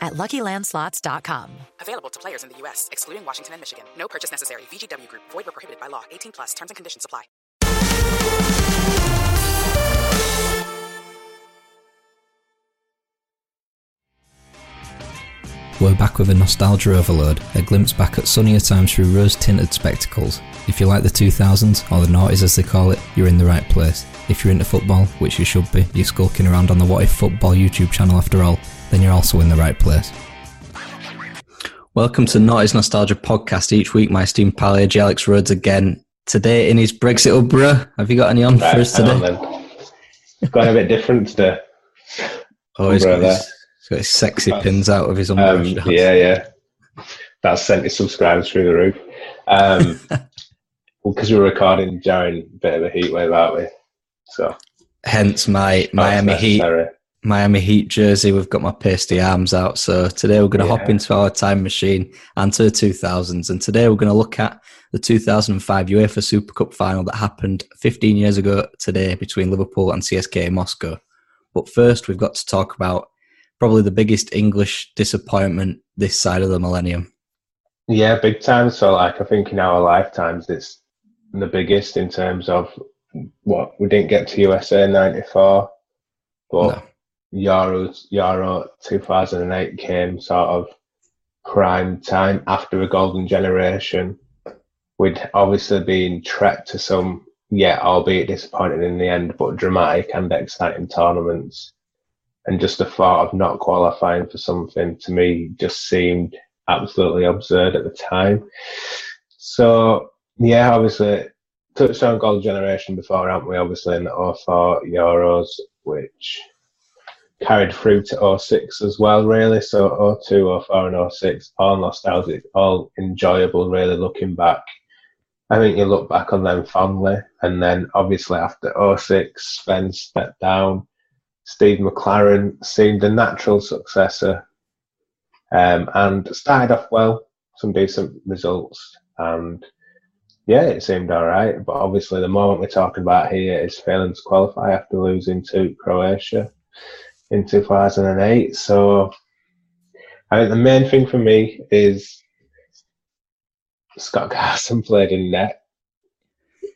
at LuckyLandSlots.com. Available to players in the U.S., excluding Washington and Michigan. No purchase necessary. VGW Group. Void where prohibited by law. 18 plus. Terms and conditions apply. We're back with a nostalgia overload, a glimpse back at sunnier times through rose-tinted spectacles. If you like the 2000s, or the noughties as they call it, you're in the right place. If you're into football, which you should be, you're skulking around on the What If Football YouTube channel after all, then you're also in the right place. Welcome to Not His Nostalgia podcast. Each week, my esteemed pal AJ Alex Rhodes again. Today in his Brexit Ubra. Have you got any on Right, for us today? on then. It's Going a bit different today. Oh, he's got, his, he's got his sexy pins out of his Umbro. Um, yeah, yeah. That's sent his subscribers through the roof. Um, because we're recording during a bit of a heat wave, aren't we? So Hence my Miami that's Heat necessary. Miami Heat jersey. We've got my pasty arms out. So today we're going to hop into our time machine and to the 2000s. And today we're going to look at the 2005 UEFA Super Cup final that happened 15 years ago today between Liverpool and CSKA Moscow. But first, we've got to talk about probably the biggest English disappointment this side of the millennium. Yeah, big time. So, like, I think in our lifetimes, it's the biggest in terms of what we didn't get to USA '94, but Euro Euro 2008 came sort of prime time after a golden generation. We'd obviously been trekked to some, yeah, albeit disappointing in the end, but dramatic and exciting tournaments. And just the thought of not qualifying for something to me just seemed absolutely absurd at the time. So, yeah, obviously, touched on goal generation before, haven't we? Obviously, in the 04 Euros, which carried through to 06 as well, really. So 02, 04, and 06, all nostalgic, all enjoyable, really, looking back. I think you look back on them fondly. And then, obviously, after 06, Sven stepped down. Steve McClaren seemed a natural successor um, and started off well, some decent results. And yeah, it seemed all right. But obviously, the moment we're talking about here is failing to qualify after losing to Croatia in 2008. So I think the main thing for me is Scott Carson played in net.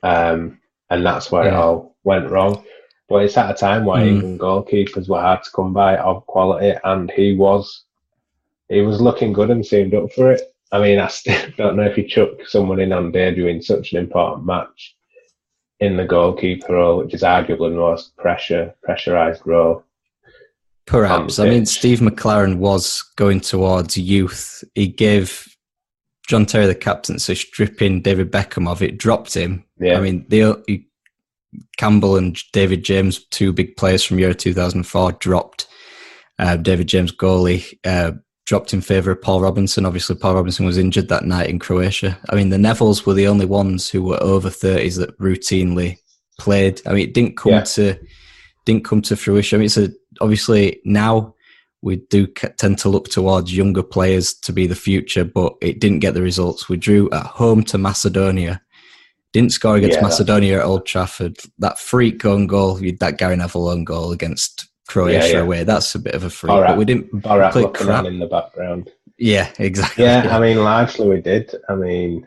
Um, and that's where it all went wrong. But it's at a time where Mm. even goalkeepers were hard to come by of quality, and he was he was looking good and seemed up for it. I mean, I still don't know if he chucked someone in on debut in such an important match in the goalkeeper role, which is arguably the most pressure pressurized role. Perhaps. I mean. Steve McClaren was going towards youth. He gave John Terry the captaincy, stripping David Beckham of it, dropped him. Yeah. I mean, the Campbell and David James, two big players from Euro 2004, dropped. Uh, David James goalie uh, dropped in favour of Paul Robinson. Obviously, Paul Robinson was injured that night in Croatia. I mean, the Nevilles were the only ones who were over 30s that routinely played. I mean, it didn't come Yeah. to didn't come to fruition. I mean, it's a, obviously now we do c- tend to look towards younger players to be the future, but it didn't get the results. We drew at home to Macedonia Didn't score against yeah, Macedonia at Old Trafford. That freak own goal, that Gary Neville own goal against Croatia yeah, yeah. away. That's a bit of a freak. Right. But we didn't Barat play crap. in the background. Yeah, exactly. Yeah, I mean, largely we did. I mean,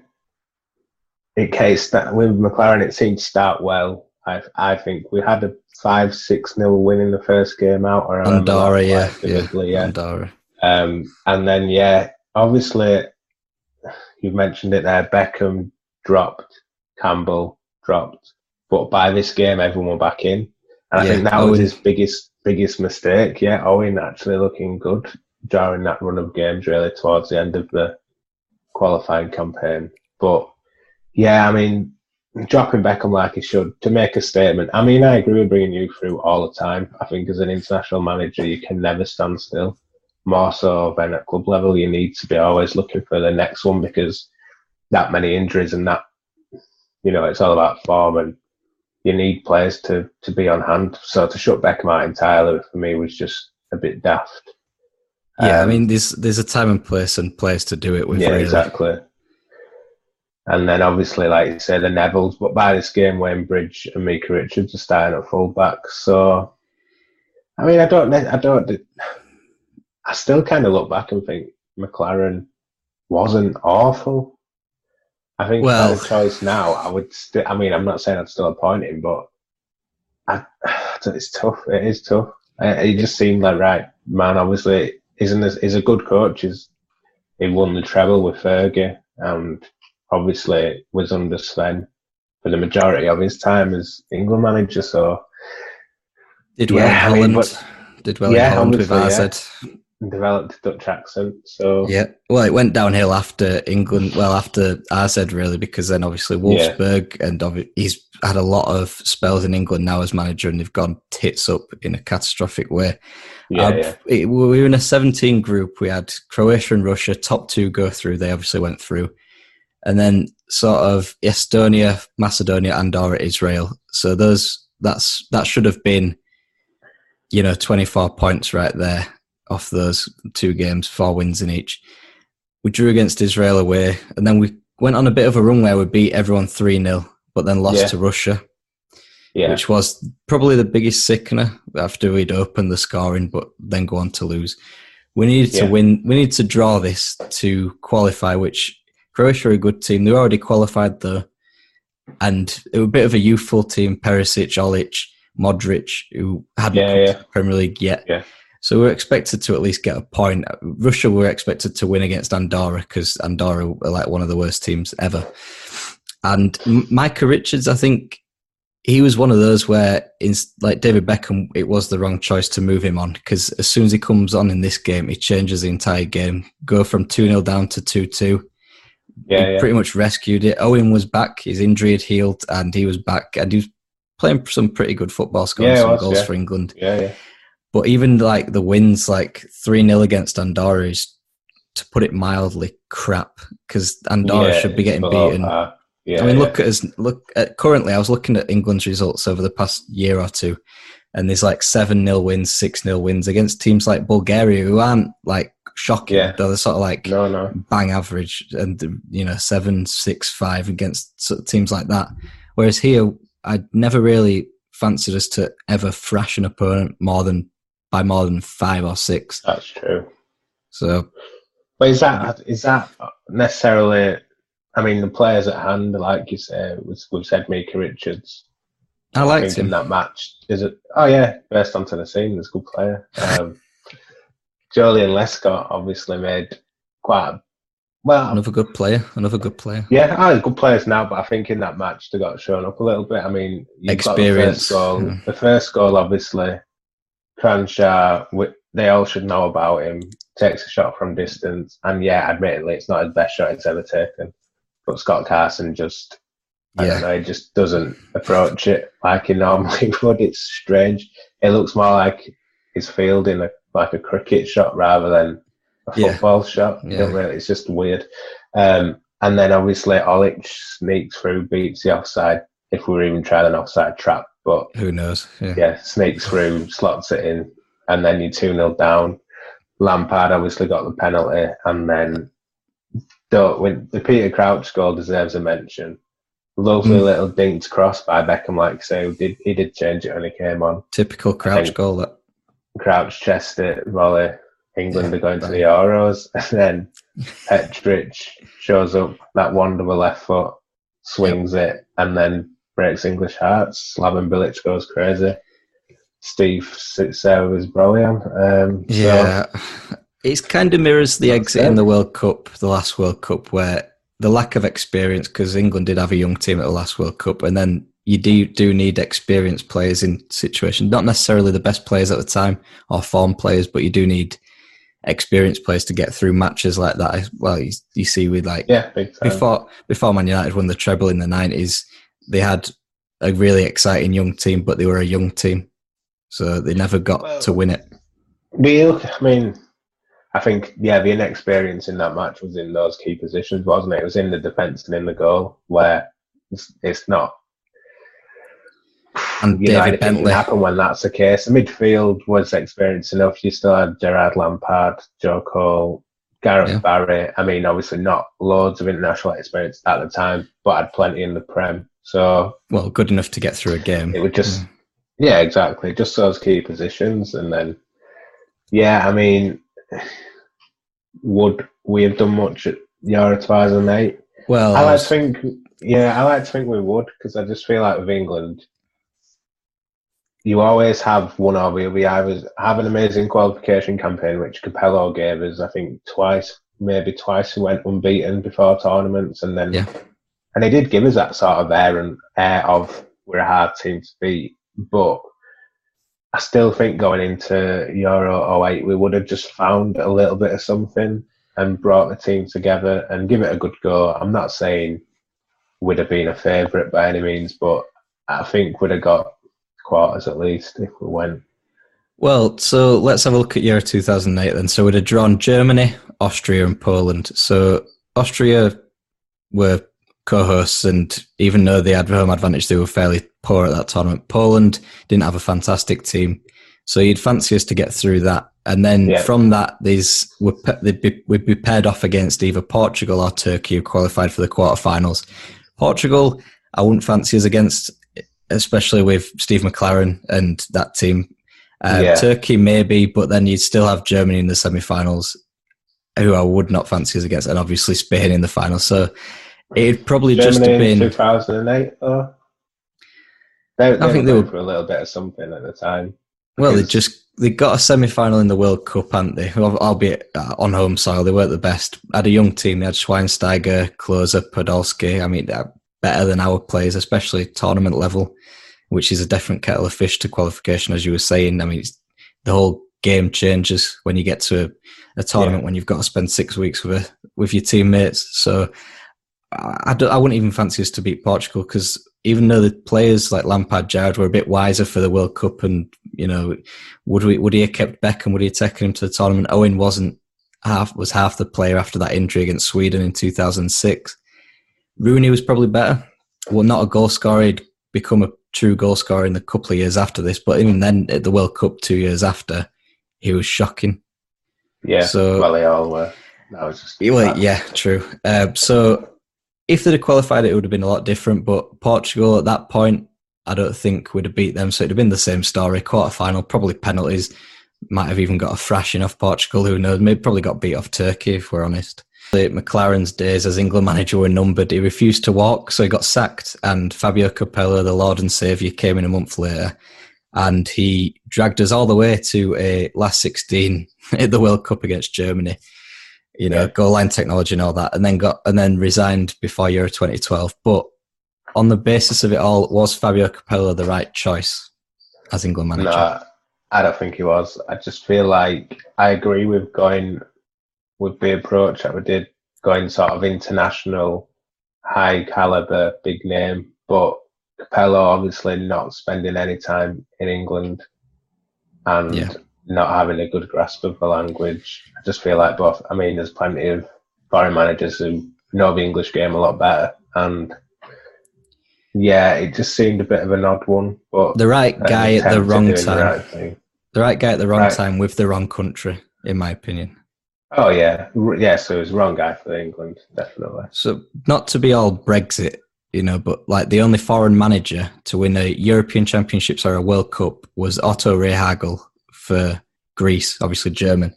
it case that with McClaren, it seemed to start well. I I think we had a five six nil win in the first game out. Or Andorra, yeah, yeah, yeah, Andorra. Um, and then yeah, obviously you've mentioned it there. Beckham dropped, Campbell dropped, but by this game, everyone were back in, and I yeah, think that Owen. was his biggest biggest mistake. Yeah, Owen actually looking good during that run of games, really towards the end of the qualifying campaign. But yeah, I mean, dropping Beckham like he should to make a statement. I mean, I agree with bringing you through all the time. I think as an international manager, you can never stand still. More so than at club level, you need to be always looking for the next one because that many injuries and that, you know, it's all about form and you need players to, to be on hand. So to shut Beckham out entirely for me was just a bit daft. Yeah, um, I mean, there's there's a time and place and place to do it with. Yeah, really. exactly. And then obviously, like you say, the Nevilles. But by this game, Wayne Bridge and Micah Richards are starting at fullback. So, I mean, I don't, I don't, I still kind of look back and think McClaren wasn't awful. I think well, if I had a choice now, I would still. I mean, I'm not saying I'd still appoint him, but I, it's tough. It is tough. Uh, it just seemed like right man. Obviously, isn't this is a good coach. Is he won the treble with Fergie and obviously was under Sven for the majority of his time as England manager. So did well yeah, in Holland. I mean, but, did well yeah, in Holland with AZ. Yeah. Developed a Dutch accent. So yeah, well, it went downhill after England. Well, after AZ really, because then obviously Wolfsburg yeah. and he's had a lot of spells in England now as manager, and they've gone tits up in a catastrophic way. Yeah, uh, yeah. It, we were in a 17 group. We had Croatia and Russia, top two go through. They obviously went through and then sort of Estonia, Macedonia, Andorra, Israel. So those that's that should have been, you know, twenty four points right there off those two games, four wins in each. We drew against Israel away, and then we went on a bit of a run where we beat everyone three 0 but then lost yeah. to Russia. Yeah. Which was probably the biggest sickener after we'd opened the scoring, but then go on to lose. We needed yeah. to win. We need to draw this to qualify, which Croatia are a good team. They're already qualified though, and it was a bit of a youthful team: Perisic, Olic, Modric, who hadn't yeah, come yeah. to the Premier League yet. Yeah. So we're expected to at least get a point. Russia were expected to win against Andorra because Andorra are like one of the worst teams ever. And Micah Richards, I think he was one of those where, in, like David Beckham, it was the wrong choice to move him on because as soon as he comes on in this game, he changes the entire game. Go from 2 0 down to 2 2 yeah, yeah, pretty much rescued it. Owen was back; his injury had healed, and he was back, and he was playing some pretty good football, scoring yeah, some was, goals yeah. for England. Yeah, yeah. But even like the wins, like three 0 against Andorra, is to put it mildly crap because Andorra yeah, should be getting beaten. Uh, yeah, I mean, look at us. Look at currently. I was looking at England's results over the past year or two, and there's like seven 0 wins, six 0 wins against teams like Bulgaria who aren't like shocking. Yeah. They're sort of like no, no. bang average and, you know, seven, six, five against sort of teams like that. Whereas here, I never really fancied us to ever thrash an opponent more than by more than five or six. That's true. So, but is that is that necessarily? I mean, the players at hand, like you say, we've said Micah Richards. I liked him in that match. Is it? Oh yeah, burst onto the scene. He's a good player. Um, Joleon Lescott obviously made quite a, well. Another good player. Another good player. Yeah, oh, good players now, but I think in that match they got shown up a little bit. I mean, experience. The first, goal, yeah. the first goal, obviously, Kranjčar, they all should know about him. Takes a shot from distance, and yeah, admittedly, it's not his best shot he's ever taken. But Scott Carson just, I yeah. don't know, he just doesn't approach it like he normally would. It's strange. It looks more like he's fielding a like a cricket shot rather than a football yeah. shot. Yeah. Really, it's just weird. Um, and then obviously Olic sneaks through, beats the offside. If we are even trying an offside trap, but who knows? Yeah, yeah sneaks through, slots it in, and then you two 0 down. Lampard obviously got the penalty, and then don't, when the Peter Crouch goal deserves a mention. lovely mm. little dinked cross by Beckham, like so. did he did change it when he came on. Typical Crouch goal. That Crouch chest it, volley. England yeah, are going right. to the Euros, and then Petric shows up that wonderful left foot, swings yep. it, and then breaks English hearts. Slaven Bilic goes crazy. Steve sits there with his brilliant. Um, yeah, so. it kind of mirrors the exit it. in the World Cup, the last World Cup, where the lack of experience, because England did have a young team at the last World Cup, and then you do do need experienced players in situation. not necessarily the best players at the time or form players, but you do need experienced players to get through matches like that. Well, you, you see with like yeah, before before Man United won the treble in the nineties, they had a really exciting young team, but they were a young team, so they never got well, to win it. We, I mean, I think yeah, the inexperience in that match was in those key positions, wasn't it? It was in the defence and in the goal where it's, it's not. And you David Bentley happen when that's the case. The midfield was experienced enough. You still had Gerrard Lampard, Joe Cole, Gareth yeah. Barry. I mean, obviously not loads of international experience at the time, but had plenty in the Prem. So well, good enough to get through a game. It would just, yeah, yeah exactly, just those key positions, and then yeah, I mean would we have done much at Euro 2008? Well, I like to think, yeah, I like to think we would because I just feel like with England, you always have one or the other. We either have an amazing qualification campaign, which Capello gave us, I think, twice, maybe twice. He went unbeaten before tournaments, and then, yeah. and he did give us that sort of air and air of we're a hard team to beat, but I still think going into Euro 08, we would have just found a little bit of something and brought the team together and give it a good go. I'm not saying we'd have been a favourite by any means, but I think we'd have got quarters at least if we went. Well, so let's have a look at year 2008 then. So we'd have drawn Germany, Austria, and Poland. So Austria were co-hosts, and even though they had home advantage, they were fairly poor at that tournament. Poland didn't have a fantastic team, so you'd fancy us to get through that. And then yeah. from that, these would they'd be, we'd be paired off against either Portugal or Turkey, who qualified for the quarterfinals. Portugal, I wouldn't fancy us against, especially with Steve McClaren and that team. Uh, yeah. Turkey maybe, but then you'd still have Germany in the semi-finals, who I would not fancy us against, and obviously Spain in the final. So it'd probably Germany just have been 2008. Though. They, they I think they were for a little bit of something at the time. Well, they just they got a semi final in the World Cup, hadn't they? Albeit uh, on home soil, they weren't the best. Had a young team. They had Schweinsteiger, Klose, Podolski. I mean, better than our players, especially tournament level, which is a different kettle of fish to qualification, as you were saying. I mean, the whole game changes when you get to a, a tournament yeah. when you've got to spend six weeks with a, with your teammates. So I, I wouldn't even fancy us to beat Portugal because even though the players like Lampard, Gerrard were a bit wiser for the World Cup, and you know, would we would he have kept Beckham? Would he have taken him to the tournament? Owen wasn't half was half the player after that injury against Sweden in 2006. Rooney was probably better. Well, not a goal scorer. He'd become a true goal scorer in the couple of years after this, but even then, at the World Cup two years after, he was shocking. Yeah. So well, they all were. That was just well, yeah, true. Uh, so if they'd have qualified, it would have been a lot different. But Portugal at that point, I don't think would have beat them. So it'd have been the same story. Quarter final, probably penalties. Might have even got a thrashing off Portugal. Who knows? Maybe probably got beat off Turkey if we're honest. McClaren's days as England manager were numbered. He refused to walk, so he got sacked. And Fabio Capello, the Lord and Saviour, came in a month later, and he dragged us all the way to a last 16 at the World Cup against Germany you know, yeah. goal line technology and all that, and then got and then resigned before Euro 2012. But on the basis of it all, was Fabio Capello the right choice as England manager? No, I don't think he was. I just feel like I agree with going with be approach that we did, going sort of international, high caliber, big name, but Capello obviously not spending any time in England and yeah not having a good grasp of the language. I just feel like both. I mean, there's plenty of foreign managers who know the English game a lot better, and yeah, it just seemed a bit of an odd one. But the right guy at the wrong time. The right, the right, guy at the wrong right. time with the wrong country, in my opinion. Oh yeah, yeah. So it was wrong guy for England, definitely. So not to be all Brexit you know, but like the only foreign manager to win a European Championships or a World Cup was Otto Rehhagel for Greece, obviously German,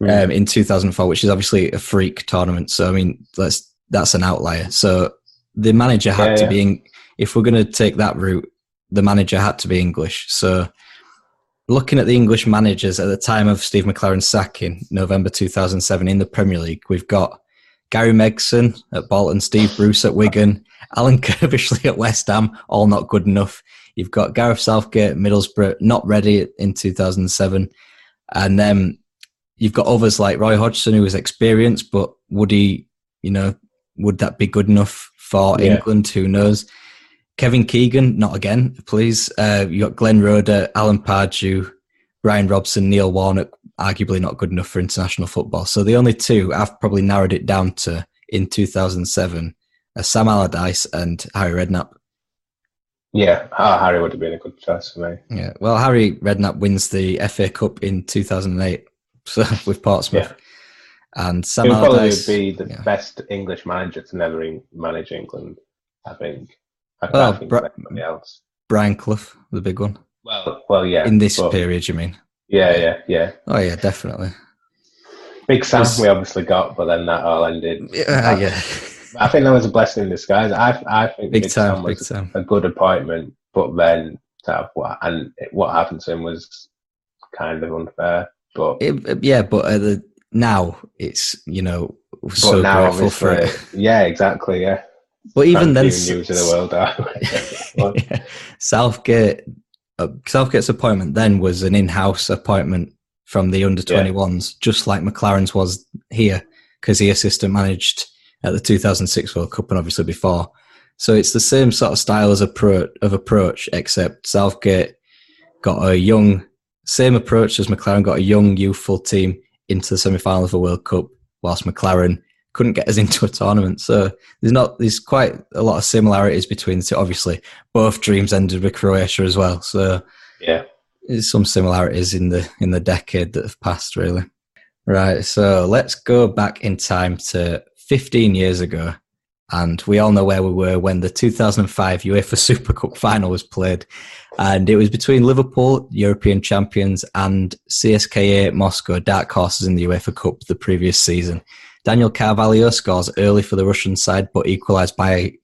mm. um, in 2004, which is obviously a freak tournament. So I mean, that's that's an outlier. So the manager had yeah, to yeah. be. In, if we're going to take that route, the manager had to be English. So looking at the English managers at the time of Steve McClaren's sacking, November 2007 in the Premier League, we've got Gary Megson at Bolton, Steve Bruce at Wigan, Alan Curbishley at West Ham, all not good enough. You've got Gareth Southgate, Middlesbrough, not ready in 2007. And then you've got others like Roy Hodgson, who was experienced, but would he, you know, would that be good enough for yeah. England? Who knows? Kevin Keegan, not again, please. Uh, you got Glenn Roeder, Alan Pardew, Brian Robson, Neil Warnock, arguably not good enough for international football. So the only two I've probably narrowed it down to in 2007 are Sam Allardyce and Harry Redknapp. Yeah, oh, Harry would have been a good choice for me. Yeah, well, Harry Redknapp wins the FA Cup in 2008 so, with Portsmouth. Yeah. And Sam He'll Allardyce probably be the yeah. best English manager to never manage England, I think. I oh, think Bra- else. Brian Clough, the big one. Well, well, yeah. In this but, period, you mean? Yeah, yeah, yeah. Oh, yeah, definitely. Big Sam, we obviously got, but then that all ended. Yeah, I, yeah. I think that was a blessing in disguise. I, I think big, big time, Sam was big time. a good appointment, but then what and what happened to him was kind of unfair. But it, yeah, but uh, the, now it's you know so grateful for it. Yeah, exactly. Yeah. But even then, news of the world yeah. Southgate, uh, Southgate's appointment then was an in-house appointment from the under 21s, yeah. just like McClaren's was here, because he assistant managed at the 2006 World Cup and obviously before. So it's the same sort of style as approach of approach, except Southgate got a young, same approach as McClaren got a young, youthful team into the semi-final of the World Cup, whilst McClaren couldn't get us into a tournament. So there's not there's quite a lot of similarities between the two. Obviously, both dreams ended with Croatia as well. So yeah, there's some similarities in the in the decade that have passed, really. Right. So let's go back in time to 15 years ago. And we all know where we were when the 2005 UEFA Super Cup final was played. And it was between Liverpool, European champions, and CSKA Moscow, dark horses in the UEFA Cup the previous season. Daniel Carvalho scores early for the Russian side, but equalised by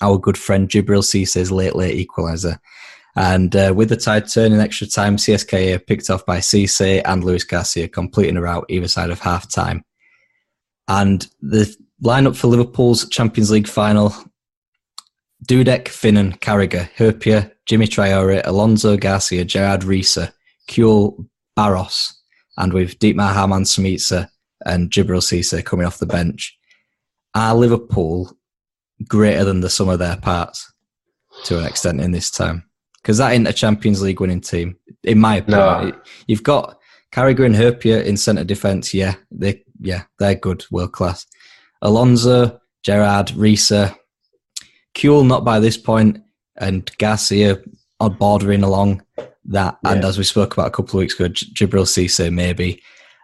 our good friend Djibril Cisse's late, late equaliser. And uh, with the tide turning extra time, CSKA picked off by Cisse and Luis Garcia, completing a route either side of half time. And the lineup for Liverpool's Champions League final Dudek, Finnan, Carragher, Hyypiä, Djimi Traore, Alonso Garcia, Gerrard Riise, Kewell, Baros, and with Dietmar Hamann Smicer and Djibril Cisse coming off the bench. Are Liverpool greater than the sum of their parts to an extent in this time? Because that ain't a Champions League winning team, in my opinion. No. You've got Carragher and Hyypiä in centre defence. Yeah, they yeah they're good, world class. Alonso, Gerrard, Riise, Kewell not by this point, and Garcia are bordering along that. Yeah. And as we spoke about a couple of weeks ago, Djibril Cisse maybe.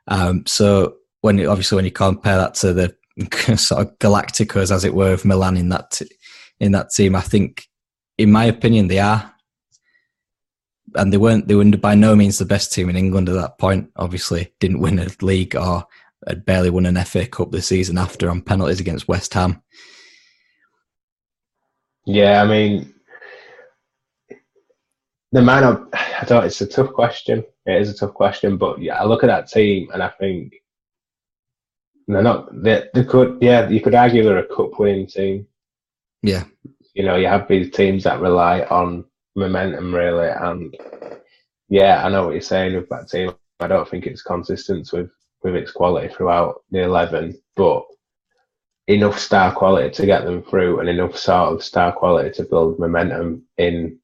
Um, so when you, obviously when you compare that to the sort of Galacticos, as it were, of Milan in that t- in that team, I think, in my opinion, they are. And they weren't. They were by no means the best team in England at that point. Obviously, didn't win a league or had barely won an FA Cup this season after on penalties against West Ham. Yeah, I mean, the man I don't. It's a tough question. It is a tough question, but yeah, I look at that team and I think they're not. They, they could. Yeah, you could argue they're a cup winning team. Yeah. You know, you have these teams that rely on momentum really, and yeah, I know what you're saying with that team. I don't think it's consistent with with its quality throughout the 11, but enough star quality to get them through and enough sort of star quality to build momentum in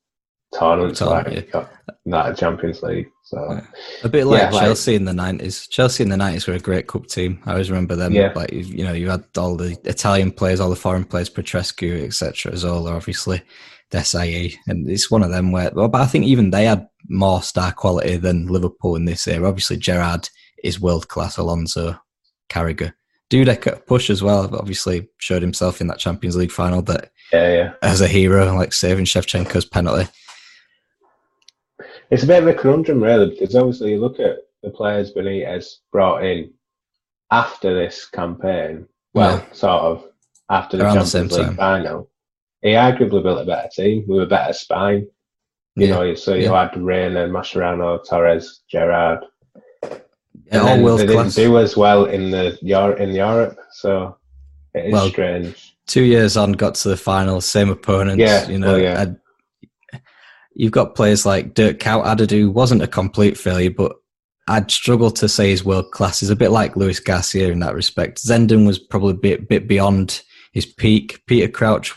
tournaments like yeah. that Champions League. So a bit like yeah, Chelsea like, in the nineties. Chelsea in the nineties were a great cup team. I always remember them. Yeah. Like you know, you had all the Italian players, all the foreign players, Petrescu, etc. Zola, obviously, Desailly, and it's one of them where. Well, But I think even they had more star quality than Liverpool in this era. Obviously, Gerrard is world class. Alonso, Carragher, Dudek at push as well. Obviously, showed himself in that Champions League final that yeah, yeah. as a hero, like saving Shevchenko's penalty. It's a bit of a conundrum, really, because obviously you look at the players Benitez brought in after this campaign. Well, yeah. sort of after the Around Champions the League time. final. He arguably built a better team with a better spine. You yeah. know, so you yeah. had Reina, Mascherano, Torres, Gerrard. And all world they class. didn't do as well in the in Europe, so it is well, strange. Two years on, got to the final, same opponents. Yeah, you know, well, yeah. You've got players like Dirk Kuyt Addadu wasn't a complete failure, but I'd struggle to say he's world class. He's a bit like Luis Garcia in that respect. Zenden was probably a bit, bit beyond his peak. Peter Crouch,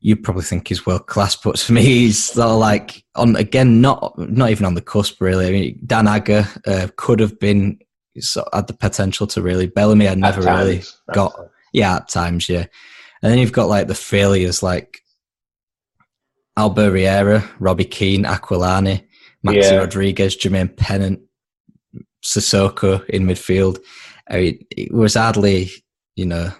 you probably think he's world class, but for me, he's sort of like on again, not not even on the cusp really. I mean, Dan Agger uh, could have been sort of had the potential to really. Bellamy had never times, really got, yeah, at times, yeah. And then you've got like the failures like Albert Riera, Robbie Keane, Aquilani, Maxi yeah. Rodriguez, Jermaine Pennant, Sissoko in midfield. I mean, it was hardly, you know,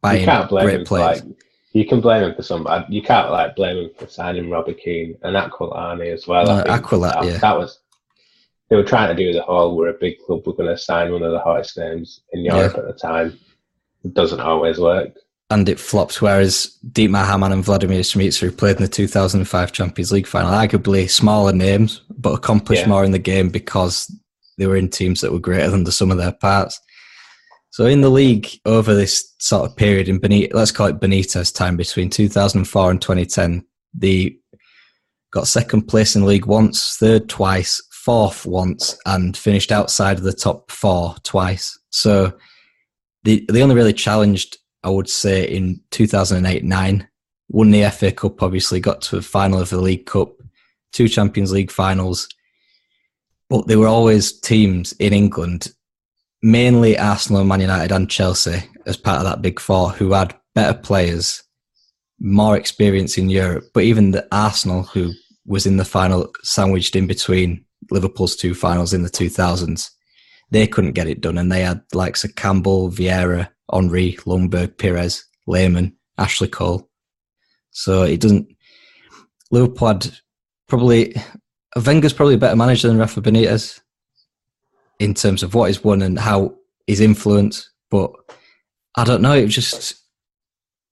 buying you can't blame great him players. like, you can blame him for some. You can't like blame him for signing Robbie Keane and Aquilani as well. Aquilani, that, yeah. That was they were trying to do the whole. We're a big club. We're going to sign one of the hottest names in Europe yeah. at the time. It doesn't always work. And it flopped. Whereas Dietmar Hamann and Vladimir who played in the 2005 Champions League final, arguably smaller names, but accomplished yeah. more in the game because they were in teams that were greater than the sum of their parts. So in the league over this sort of period in Benitez, let's call it Benitez time between 2004 and 2010, they got second place in league once, third twice, fourth once, and finished outside of the top four twice. So they they only really challenged, I would say, in 2008-9. Won the FA Cup, obviously got to the final of the League Cup, two Champions League finals, but there were always teams in England, mainly Arsenal, Man United, and Chelsea, as part of that big four, who had better players, more experience in Europe. But even the Arsenal, who was in the final, sandwiched in between Liverpool's two finals in the 2000s, they couldn't get it done. And they had likes of Campbell, Vieira, Henry, Ljungberg, Pires, Lehmann, Ashley Cole. So it doesn't. Liverpool had probably Wenger's probably a better manager than Rafa Benitez in terms of what he's won and how his influence. But I don't know. It just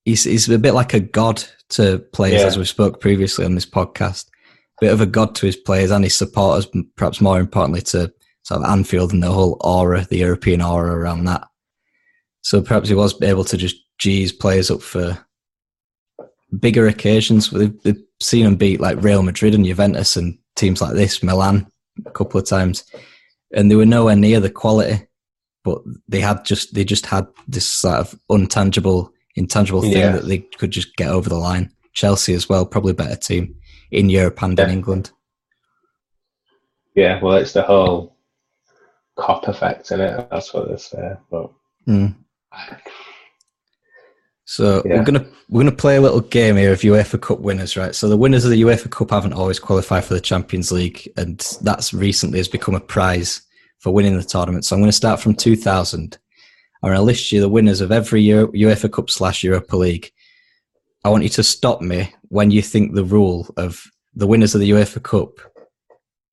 he's he's a bit like a god to players, yeah. as we spoke previously on this podcast. Bit of a god to his players and his supporters. Perhaps more importantly to sort of Anfield and the whole aura, the European aura around that. So perhaps he was able to just G his players up for bigger occasions. We've, we've seen him beat like Real Madrid and Juventus and teams like this, Milan, a couple of times, and they were nowhere near the quality. But they had just they just had this sort of untangible, intangible thing yeah. that they could just get over the line. Chelsea as well, probably better team in Europe and yeah. in England. Yeah, well, it's the whole Kop effect in it. That's what they say. But mm. So yeah. we're gonna we're gonna play a little game here of UEFA Cup winners, right? So the winners of the UEFA Cup haven't always qualified for the Champions League, and that's recently has become a prize for winning the tournament. So I'm going to start from 2000. I'm going to list you the winners of every UEFA Cup slash Europa League. I want you to stop me when you think the rule of the winners of the UEFA Cup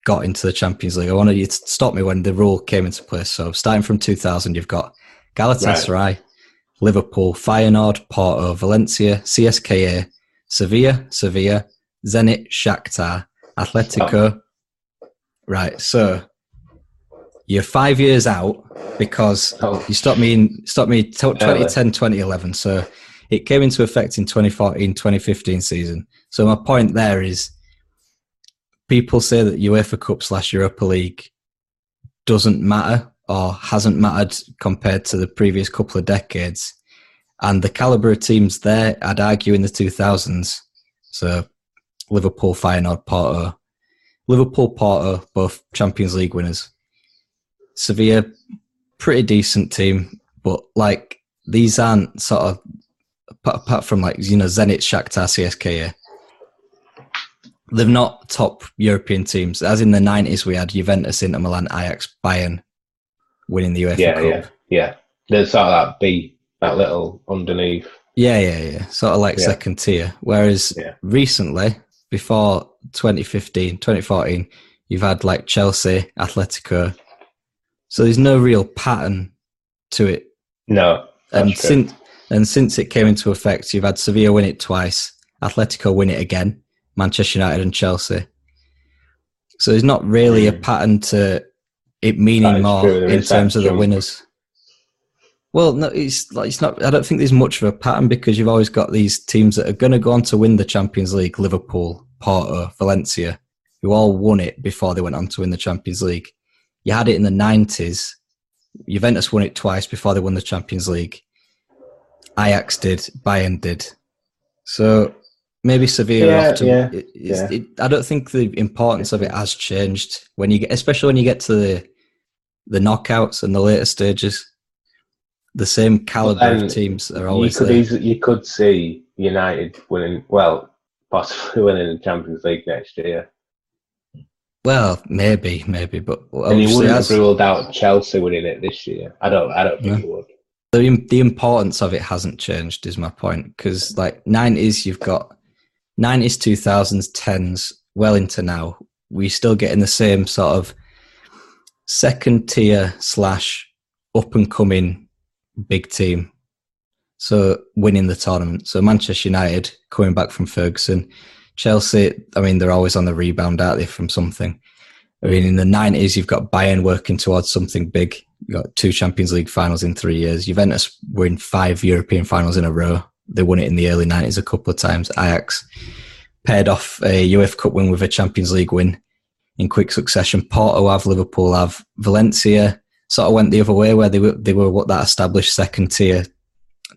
got into the Champions League. I want you to stop me when the rule came into place. So starting from 2000, you've got Galatasaray. Right. Liverpool, Feyenoord, Porto, Valencia, CSKA, Sevilla, Sevilla, Zenit, Shakhtar, Atletico. Oh. Right, so you're five years out because oh. you stopped me in stopped me 2010 2011 so it came into effect in 2014 2015 season so my point there is people say that UEFA Cup slash Europa League doesn't matter or hasn't mattered compared to the previous couple of decades. And the caliber of teams there, I'd argue, in the 2000s. So Liverpool, Feyenoord, Porto. Liverpool, Porto, both Champions League winners. Sevilla, pretty decent team, but like these aren't sort of apart from like you know Zenit, Shakhtar, CSKA. They're not top European teams. As in the nineties, we had Juventus, Inter Milan, Ajax, Bayern, winning the UEFA yeah, Cup. Yeah. Yeah, there's sort of that B, that little underneath. Yeah, yeah, yeah. Sort of like Yeah. second tier. Whereas Yeah. recently, before 2015, 2014, you've had like Chelsea, Atletico. So there's no real pattern to it. No, And true. since and since it came into effect, you've had Sevilla win it twice, Atletico win it again, Manchester United and Chelsea. So there's not really a Mm. pattern to it meaning more true, in terms of the winners. Well, no, it's like it's not. I don't think there's much of a pattern because you've always got these teams that are going to go on to win the Champions League: Liverpool, Porto, Valencia, who all won it before they went on to win the Champions League. You had it in the nineties. Juventus won it twice before they won the Champions League. Ajax did, Bayern did. So maybe Sevilla. Yeah, to, yeah, it, yeah. It, I don't think the importance of it has changed when you get, especially when you get to the the knockouts and the later stages. The same caliber of teams are you always could there. easily, you could see United winning. Well, possibly winning the Champions League next year, Well, maybe, maybe, but and you wouldn't have ruled out Chelsea winning it this year. I don't. I don't think Yeah. you would. the the importance of it hasn't changed. Is my point because like nineties, you've got nineties, two thousands, tens, well into now. We still getting the same sort of second tier slash up and coming big team. So winning the tournament. So Manchester United coming back from Ferguson, Chelsea. I mean, they're always on the rebound, aren't they, from something? I mean, in the nineties, you've got Bayern working towards something big. You got two Champions League finals in three years. Juventus were in five European finals in a row. They won it in the early nineties a couple of times. Ajax paired off a UEFA Cup win with a Champions League win in quick succession. Porto have, Liverpool have, Valencia sort of went the other way, where they were they were what that established second tier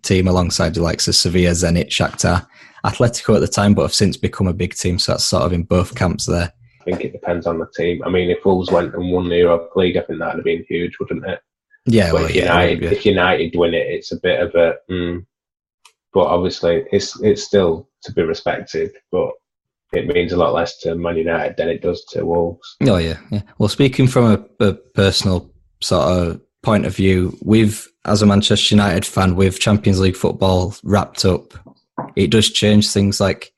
team alongside the likes of Sevilla, Zenit, Shakhtar, Atletico at the time, but have since become a big team. So that's sort of in both camps there. I think it depends on the team. I mean, if Wolves went and won the Europa League, I think that'd have been huge, wouldn't it? Yeah, But well, if yeah, United, yeah. if United win it, it's a bit of a. Mm, but obviously, it's it's still to be respected. But it means a lot less to Man United than it does to Wolves. Oh yeah, yeah. Well, speaking from a, a personal sort of point of view, with as a Manchester United fan, with Champions League football wrapped up, it does change things. Like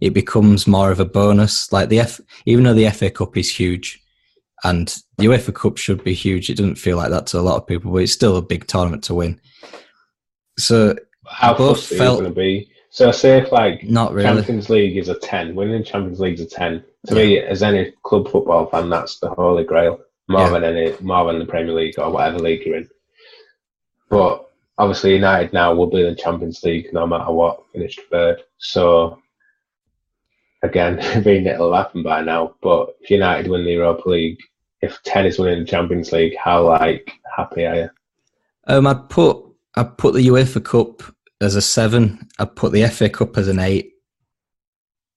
it becomes more of a bonus. Like the F, even though the FA Cup is huge, and the UEFA Cup should be huge, it doesn't feel like that to a lot of people, but it's still a big tournament to win. So How felt- are going to be? So, say if like not really. Champions League is a ten, winning Champions League is a ten. To me, as any club football fan, that's the holy grail. More Yeah. than any, more than the Premier League or whatever league you're in. But obviously, United now will be in the Champions League no matter what. Finished third, so again, I mean it'll happen by now. But if United win the Europa League, if ten is winning the Champions League, how like happy are you? Um, I'd put I'd put the UEFA Cup as a seven. I'd put the FA Cup as an eight,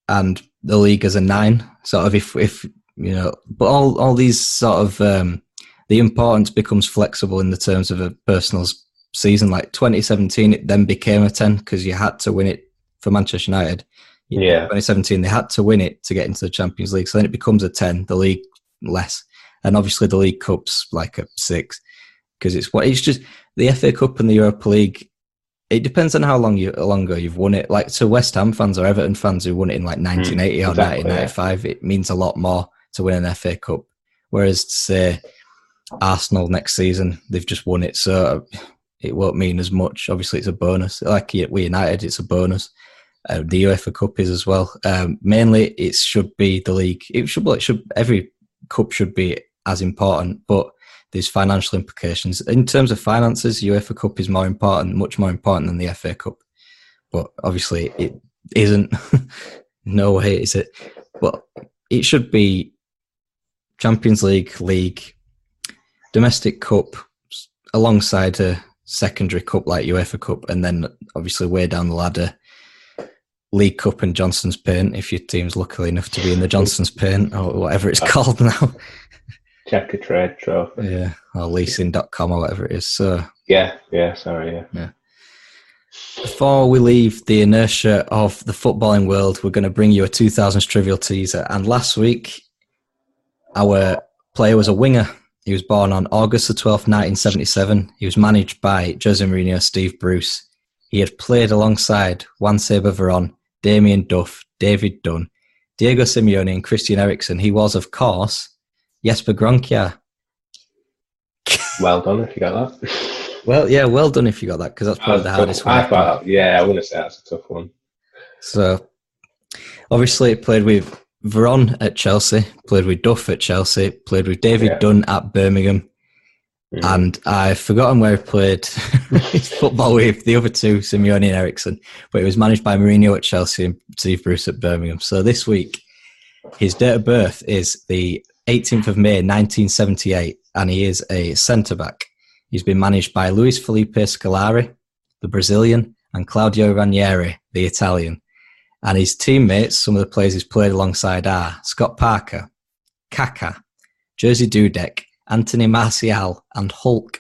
and the league as a nine. Sort of if if you know, but all all these sort of um, the importance becomes flexible in the terms of a personal season. Like 2017, it then became a ten because you had to win it for Manchester United. Yeah. 2017 they had to win it to get into the Champions League. So then it becomes a ten. The league less, and obviously the League Cup's like a six because it's what it's just the FA Cup and the Europa League. It depends on how long you how long ago you've won it. Like to West Ham fans or Everton fans who won it in like 1980 or Hmm, exactly, 1995, it means a lot more to win an FA Cup. Whereas to say Arsenal next season, they've just won it, so it won't mean as much. Obviously, it's a bonus. Like we United, it's a bonus. Uh, the UEFA Cup is as well. Um, mainly, it should be the league. It should. Well, it should. Every cup should be as important, but there's financial implications in terms of finances. UEFA Cup is more important, much more important than the FA Cup. But obviously, it isn't. no way is it. But it should be Champions League, League, domestic cup, alongside a secondary cup like UEFA Cup, and then obviously way down the ladder, League Cup and Johnstone's Paint. If your team's lucky enough to be in the Johnstone's Paint or whatever it's called now, Checkatrade trophy. yeah, or leasing.com or whatever it is. So Yeah, yeah. Sorry, yeah. before we leave the inertia of the footballing world, we're going to bring you a 2000s trivial teaser. And last week, our player was a winger He was born on August the 12th, 1977. He was managed by Jose Mourinho, Steve Bruce. He had played alongside Juan Seba Veron, Damien Duff, David Dunn, Diego Simeone, and Christian Eriksen. He was, of course, Jesper Grønkjær. Well done if you got that. Well, yeah, well done if you got that because that's probably the hardest one. I thought, yeah, I want to say that's a tough one. So, obviously, played with Veron at Chelsea, played with Duff at Chelsea, played with David yeah. Dunn at Birmingham, mm. and I've forgotten where he played football with the other two, Simeone and Eriksen, but it was managed by Mourinho at Chelsea and Steve Bruce at Birmingham. So this week, his date of birth is the 18th of May 1978, and he is a centre back. He's been managed by Luis Felipe Scolari, the Brazilian, and Claudio Ranieri, the Italian. And his teammates, some of the players he's played alongside are Scott Parker, Kaká, Jerzy Dudek, Anthony Martial, and Hulk.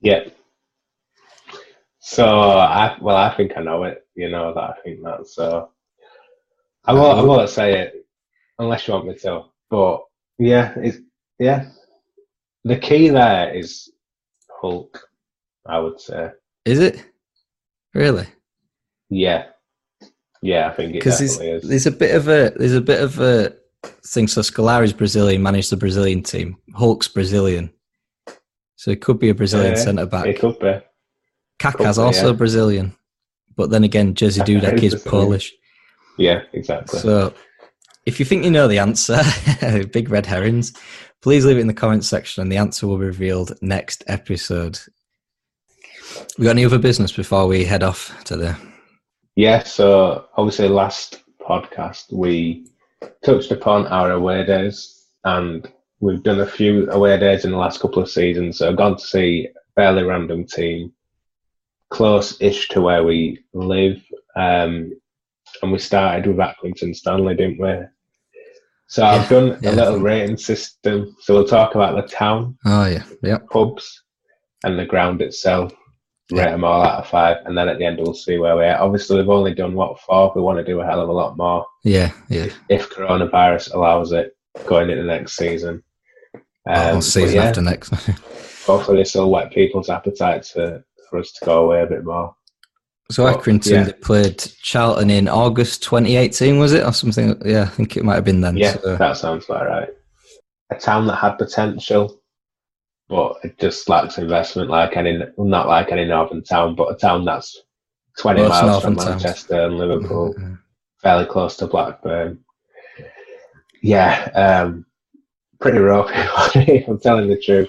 Yeah. So I well, I think I know it. You know that I think that. So I won't. I won't say it unless you want me to. But yeah, it's yeah. The key there is Hulk, I would say. Is it? Really? Yeah. Yeah, I think it definitely is. There's a bit of a there's a bit of a thing. So Scolari's Brazilian, managed the Brazilian team. Hulk's Brazilian, so it could be a Brazilian yeah, centre back. It could be. Kaká's also yeah. Brazilian, but then again, Jerzy Dudek is Polish. Yeah, exactly. So, if you think you know the answer, big red herrings. Please leave it in the comments section and the answer will be revealed next episode. We got any other business before we head off to the. Yeah, so obviously, last podcast we touched upon our away days and we've done a few away days in the last couple of seasons. So gone to see fairly random team close ish to where we live. Um, and we started with Accrington Stanley, didn't we? So yeah, I've done yeah, a little rating system. So we'll talk about the town. Oh yeah, yeah. Pubs and the ground itself. Rate them all out of five, and then at the end we'll see where we're at. Obviously, we've only done what four. We want to do a hell of a lot more. Yeah, yeah. If coronavirus allows it, going into next season. Um, oh, season yeah, after next. hopefully, this will whet people's appetite for, for us to go away a bit more. So Accrington yeah. played Charlton in August 2018, was it, or something? Yeah, I think it might have been then. Yeah, so. that sounds about right. A town that had potential, but it just lacks investment, like any, not like any northern town, but a town that's 20 well, miles from Manchester and Liverpool, mm-hmm. fairly close to Blackburn. Yeah, um, pretty rough. I'm telling the truth.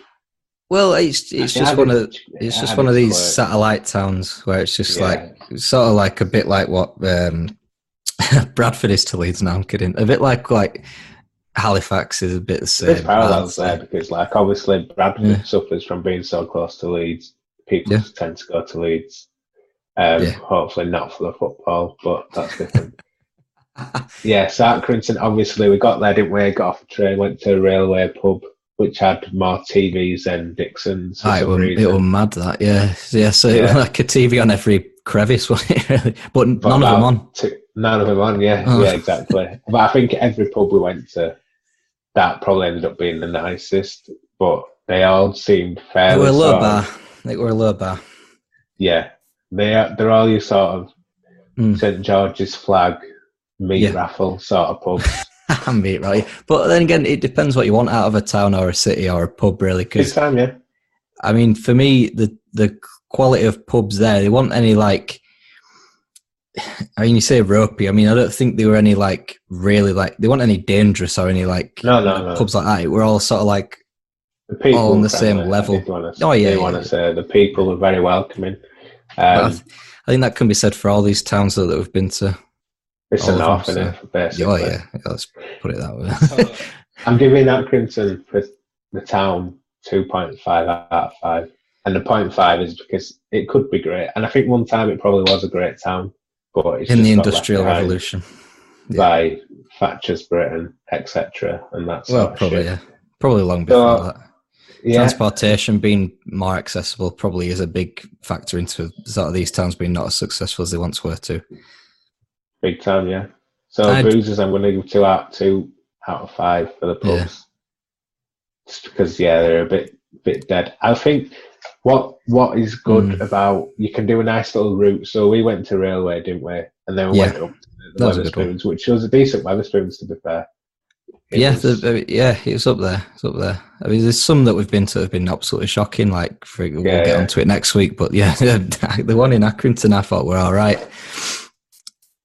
Well, it's it's just one of it's just one of these satellite towns where it's just yeah. like sort of like a bit like what um, Bradford is to Leeds. Now I'm kidding. A bit like like Halifax is a bit the same. There's parallels there because, like, obviously Bradford yeah. suffers from being so close to Leeds. People yeah. tend to go to Leeds. Um. Hopefully not for the football, but that's different. yeah, so Accrington, obviously we got there, didn't we? Got off the train, went to a railway pub which had more TVs than Dixon's. Ah, it, was, it was mad that, yeah. Yeah, so yeah. like a TV on every crevice, wasn't it, really? But, but none of them on. Two, none of them on, yeah. Oh. Yeah, exactly. but I think every pub we went to, that probably ended up being the nicest, but they all seemed fairly. They were a low bar. They were a low bar. Yeah. They are, they're all your sort of mm. St. George's flag, meat yeah. raffle sort of pubs. Ambient, right? But then again, it depends what you want out of a town or a city or a pub, really. Cause, time, yeah. I mean, for me, the the quality of pubs there, they want any like. I mean, you say ropey. I mean, I don't think there were any like really like they weren't any dangerous or any like no, no, no. pubs like that. We're all sort of like all on the same level. oh yeah, I want to say the people are very welcoming. Um, I think that can be said for all these towns that we've been to. It's All enough, isn't it? Basically. Oh yeah, let's put it that way. I'm giving Accrington for the town two point five out of five, and the point five is because it could be great, and I think one time it probably was a great town, but in the industrial revolution yeah. by Thatcher's Britain, etc., and that's well, probably yeah, probably long before so, that. Yeah. Transportation being more accessible probably is a big factor into sort of these towns being not as successful as they once were too. Big time, yeah. So I'd, boozers, I'm going to give two out two out of five for the pubs. just because yeah, they're a bit bit dead. I think what what is good mm. about you can do a nice little route. So we went to railway, didn't we? And then we yeah. went up to the Wetherspoons, which was a decent Wetherspoons to be fair. It yeah, was, the, yeah, it's up there. It's up there. I mean, there's some that we've been to have been absolutely shocking. Like, for, we'll yeah, get yeah. onto it next week. But yeah, the one in Accrington, I thought were all right.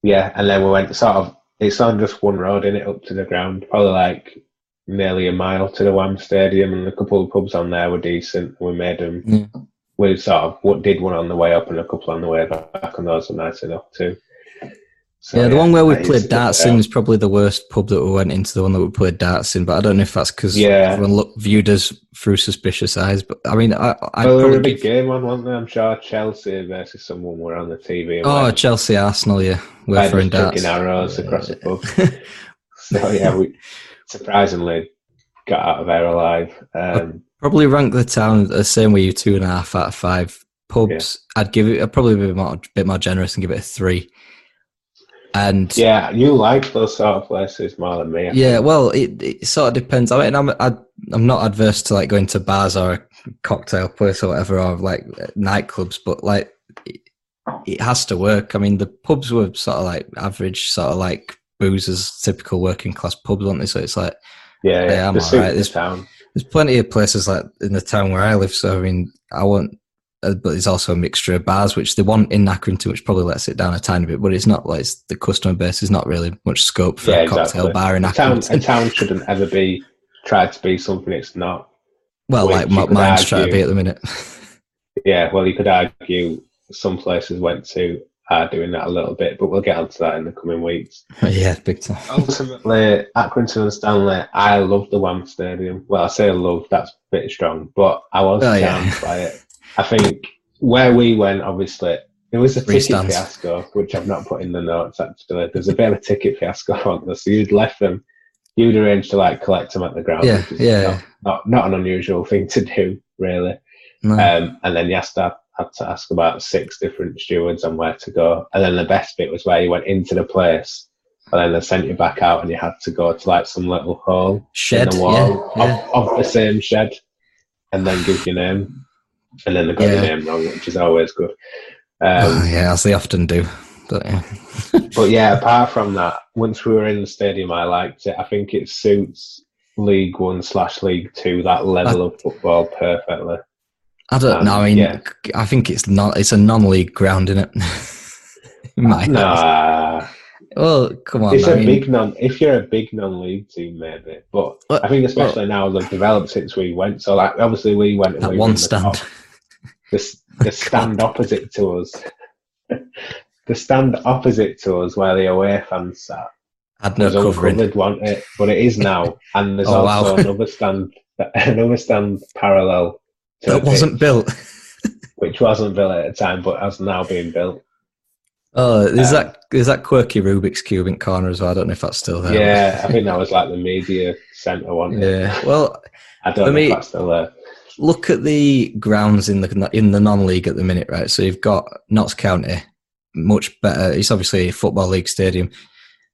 Yeah, and then we went sort of. It's on just one road, in it, up to the ground. Probably like nearly a mile to the Wham Stadium, and a couple of pubs on there were decent. We made them. Yeah. Mm. We sort of what did one on the way up and a couple on the way back, and those were nice enough too. So, yeah, the yeah, one where we played darts in is probably the worst pub that we went into. The one that we played darts in, but I don't know if that's because yeah. everyone looked, viewed us through suspicious eyes. But I mean, I, I well, there a big game one, wasn't there? I'm sure Chelsea versus someone were on the TV. Oh, Chelsea Arsenal, yeah, we're throwing darts. arrows across the pub. so yeah, we surprisingly got out of there alive. Um, probably rank the town the same way you two and a half out of five pubs. Yeah. I'd give it. I'd probably be a bit more generous and give it a three. And yeah, you like those sort of places more than me. I yeah, think. well, it, it sort of depends. I mean, I'm I, am i am not adverse to like going to bars or a cocktail place or whatever, or like nightclubs, but like it, it has to work. I mean, the pubs were sort of like average, sort of like boozers, typical working class pubs, weren't they? So it's like, yeah, yeah, I'm all right. There's, town. there's plenty of places like in the town where I live. So I mean, I want uh, but there's also a mixture of bars, which they want in Accrington, which probably lets it down a tiny bit. But it's not like it's, the customer base is not really much scope for yeah, a cocktail exactly. bar in Accrington. A town, a town shouldn't ever be tried to be something it's not. Well, like mine's trying to be at the minute. yeah, well, you could argue some places went to are doing that a little bit, but we'll get onto that in the coming weeks. yeah, big time. Ultimately, Accrington and Stanley, I love the Wham Stadium. Well, I say love, that's a bit strong, but I was oh, charmed yeah. by it. I think where we went, obviously, it was a ticket stands. fiasco, which I've not put in the notes actually. There's a bit of a ticket fiasco on this. So you'd left them, you'd arranged to like collect them at the ground. Yeah, yeah. Not, not, not, an unusual thing to do, really. No. Um, and then Yasta had to ask about six different stewards on where to go. And then the best bit was where you went into the place and then they sent you back out and you had to go to like some little hole shed in the wall yeah, yeah. Of, of, the same shed and then give your name and then they got yeah. the name wrong, which is always good. Um, yeah, as they often do. But yeah. but yeah, apart from that, once we were in the stadium, I liked it. I think it suits League One slash League Two that level I, of football perfectly. I don't know. I mean, yeah. I think it's not. It's a non-league ground, isn't it? nah. Well, come on. It's I a mean, big non. If you're a big non-league team, maybe. But well, I think especially well, now they've developed since we went. So like, obviously we went. That one stand. The, the, the stand opposite to us. the stand opposite to us, where the away fans sat, had no covering. Uncovered, wasn't it? But it is now, and there's oh, also wow. another stand, another stand parallel. that wasn't pitch, built. which wasn't built at the time, but has now been built. Oh, is um, that is that quirky Rubik's cube in corner as well? I don't know if that's still there. Yeah, I think that was like the media centre one. Yeah, well, I don't know me, if that's still there. Look at the grounds in the in the non-league at the minute, right? So you've got Notts County, much better. It's obviously a football league stadium.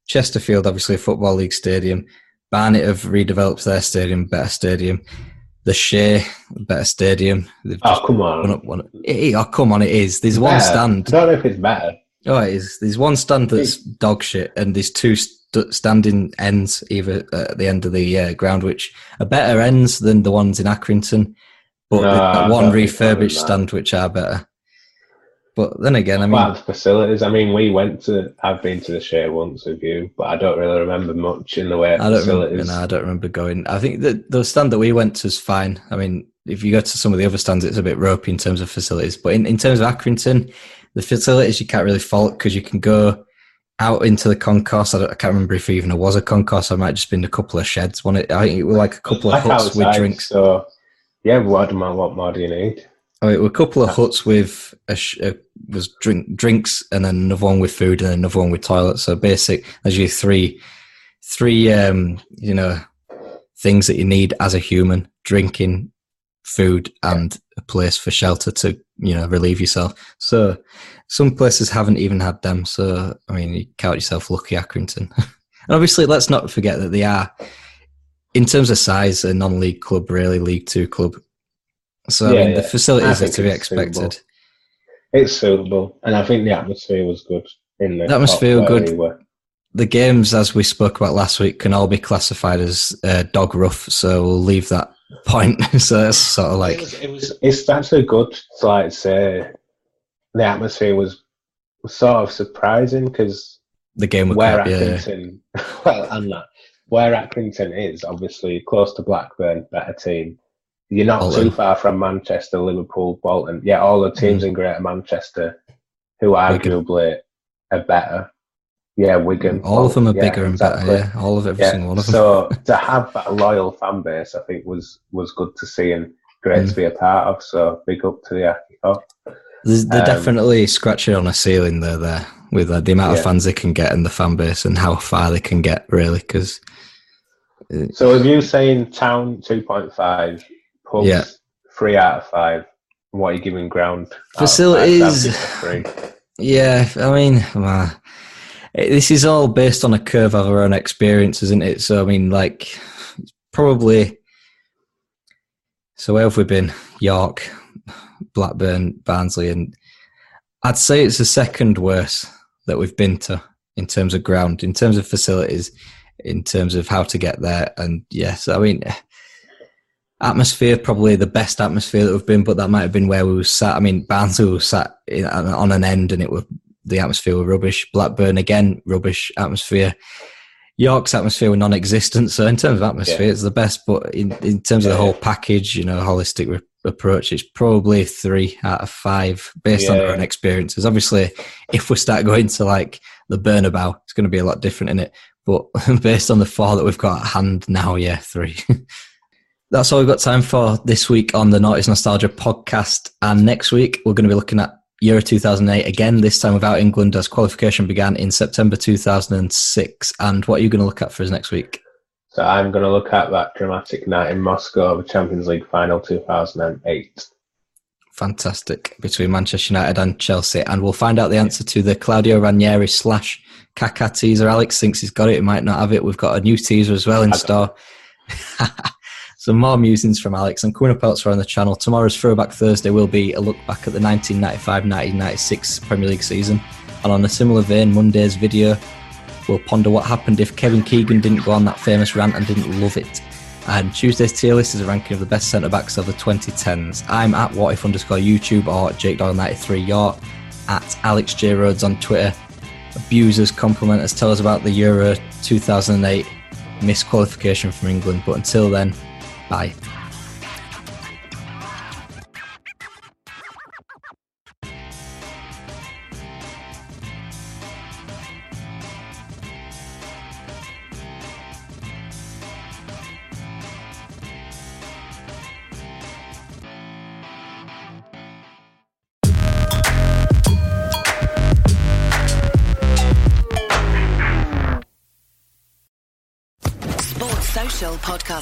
Chesterfield, obviously a football league stadium. Barnet have redeveloped their stadium, better stadium. The Shay, better stadium. oh come on! Up, one. It, oh come on! It is. There's one stand. I don't know if it's better. Oh, it is. There's one stand that's dog shit, and there's two st- standing ends either at the end of the uh, ground, which are better ends than the ones in Accrington, but no, one refurbished stand which are better. But then again, I mean, facilities. I mean, we went to. I've been to the Shay once with you, but I don't really remember much in the way of I don't facilities. Remember, no, I don't remember going. I think that the stand that we went to is fine. I mean, if you go to some of the other stands, it's a bit ropey in terms of facilities. But in, in terms of Accrington, the facilities you can't really fault because you can go out into the concourse. I, I, can't remember if even there was a concourse. I might just been a couple of sheds. One, I think it was like a couple of huts outside, with drinks. So yeah, what what more do you need? Oh, it were a couple of huts with a, a, was drink drinks and then another one with food and another one with toilets. So basic as you three three um you know things that you need as a human: drinking, food, and a place for shelter to you know relieve yourself. So some places haven't even had them. So I mean, you count yourself lucky, Accrington. and obviously, let's not forget that they are in terms of size, a non-league club, really League Two club. So yeah, I mean, yeah. the facilities are to be expected. Suitable. It's suitable, and I think the atmosphere was good in the, the atmosphere good. The games, as we spoke about last week, can all be classified as uh, dog rough. So we'll leave that point. so it's sort of like it was, it was. It's actually good to like say the atmosphere was, was sort of surprising because the game where crap, Accrington, yeah. well, and that where Accrington is obviously close to Blackburn, better team. You're not Bolton. too far from Manchester, Liverpool, Bolton. Yeah, all the teams mm. in Greater Manchester who arguably are better. Yeah, Wigan. All Bolton, of them are yeah, bigger and exactly. better. Yeah, all of every yeah. single one of them. So to have that loyal fan base, I think was was good to see and great mm. to be a part of. So big up to the Aki They're um, definitely scratching on a ceiling there, there with uh, the amount yeah. of fans they can get and the fan base and how far they can get, really. Because uh, so, if you saying town two point five, pubs yeah. three out of five, what are you giving ground? Facilities. Yeah, I mean, well, this is all based on a curve of our own experience, isn't it? So, I mean, like, probably. So, where have we been? York, Blackburn, Barnsley, and I'd say it's the second worst that we've been to in terms of ground, in terms of facilities, in terms of how to get there. And yes, I mean, atmosphere probably the best atmosphere that we've been, but that might have been where we were sat. I mean, Barnsley was sat in, on an end, and it was the atmosphere was rubbish. Blackburn again, rubbish atmosphere. York's atmosphere was non-existent. So in terms of atmosphere, yeah. it's the best. But in, in terms of the whole package, you know, holistic re- approach, it's probably three out of five based yeah. on our own experiences. Obviously, if we start going to like the Bernabeu, it's going to be a lot different in it. But based on the four that we've got at hand now, yeah, three. That's all we've got time for this week on the Noughties Nostalgia podcast. And next week, we're going to be looking at Euro 2008 again, this time without England, as qualification began in September 2006. And what are you going to look at for us next week? So I'm going to look at that dramatic night in Moscow, the Champions League final 2008. Fantastic between Manchester United and Chelsea, and we'll find out the answer to the Claudio Ranieri slash Kaká teaser. Alex thinks he's got it; he might not have it. We've got a new teaser as well in store. Some more musings from Alex and coming up elsewhere on the channel. Tomorrow's Throwback Thursday will be a look back at the 1995-1996 Premier League season, and on a similar vein, Monday's video will ponder what happened if Kevin Keegan didn't go on that famous rant and didn't love it. And Tuesday's tier list is a ranking of the best centre backs of the 2010s. I'm at what if underscore YouTube or Jake Doyle 93. You're at Alex J Rhodes on Twitter. Abusers, complimenters, tell us about the Euro 2008 missed qualification from England. But until then, bye.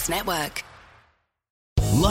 Network.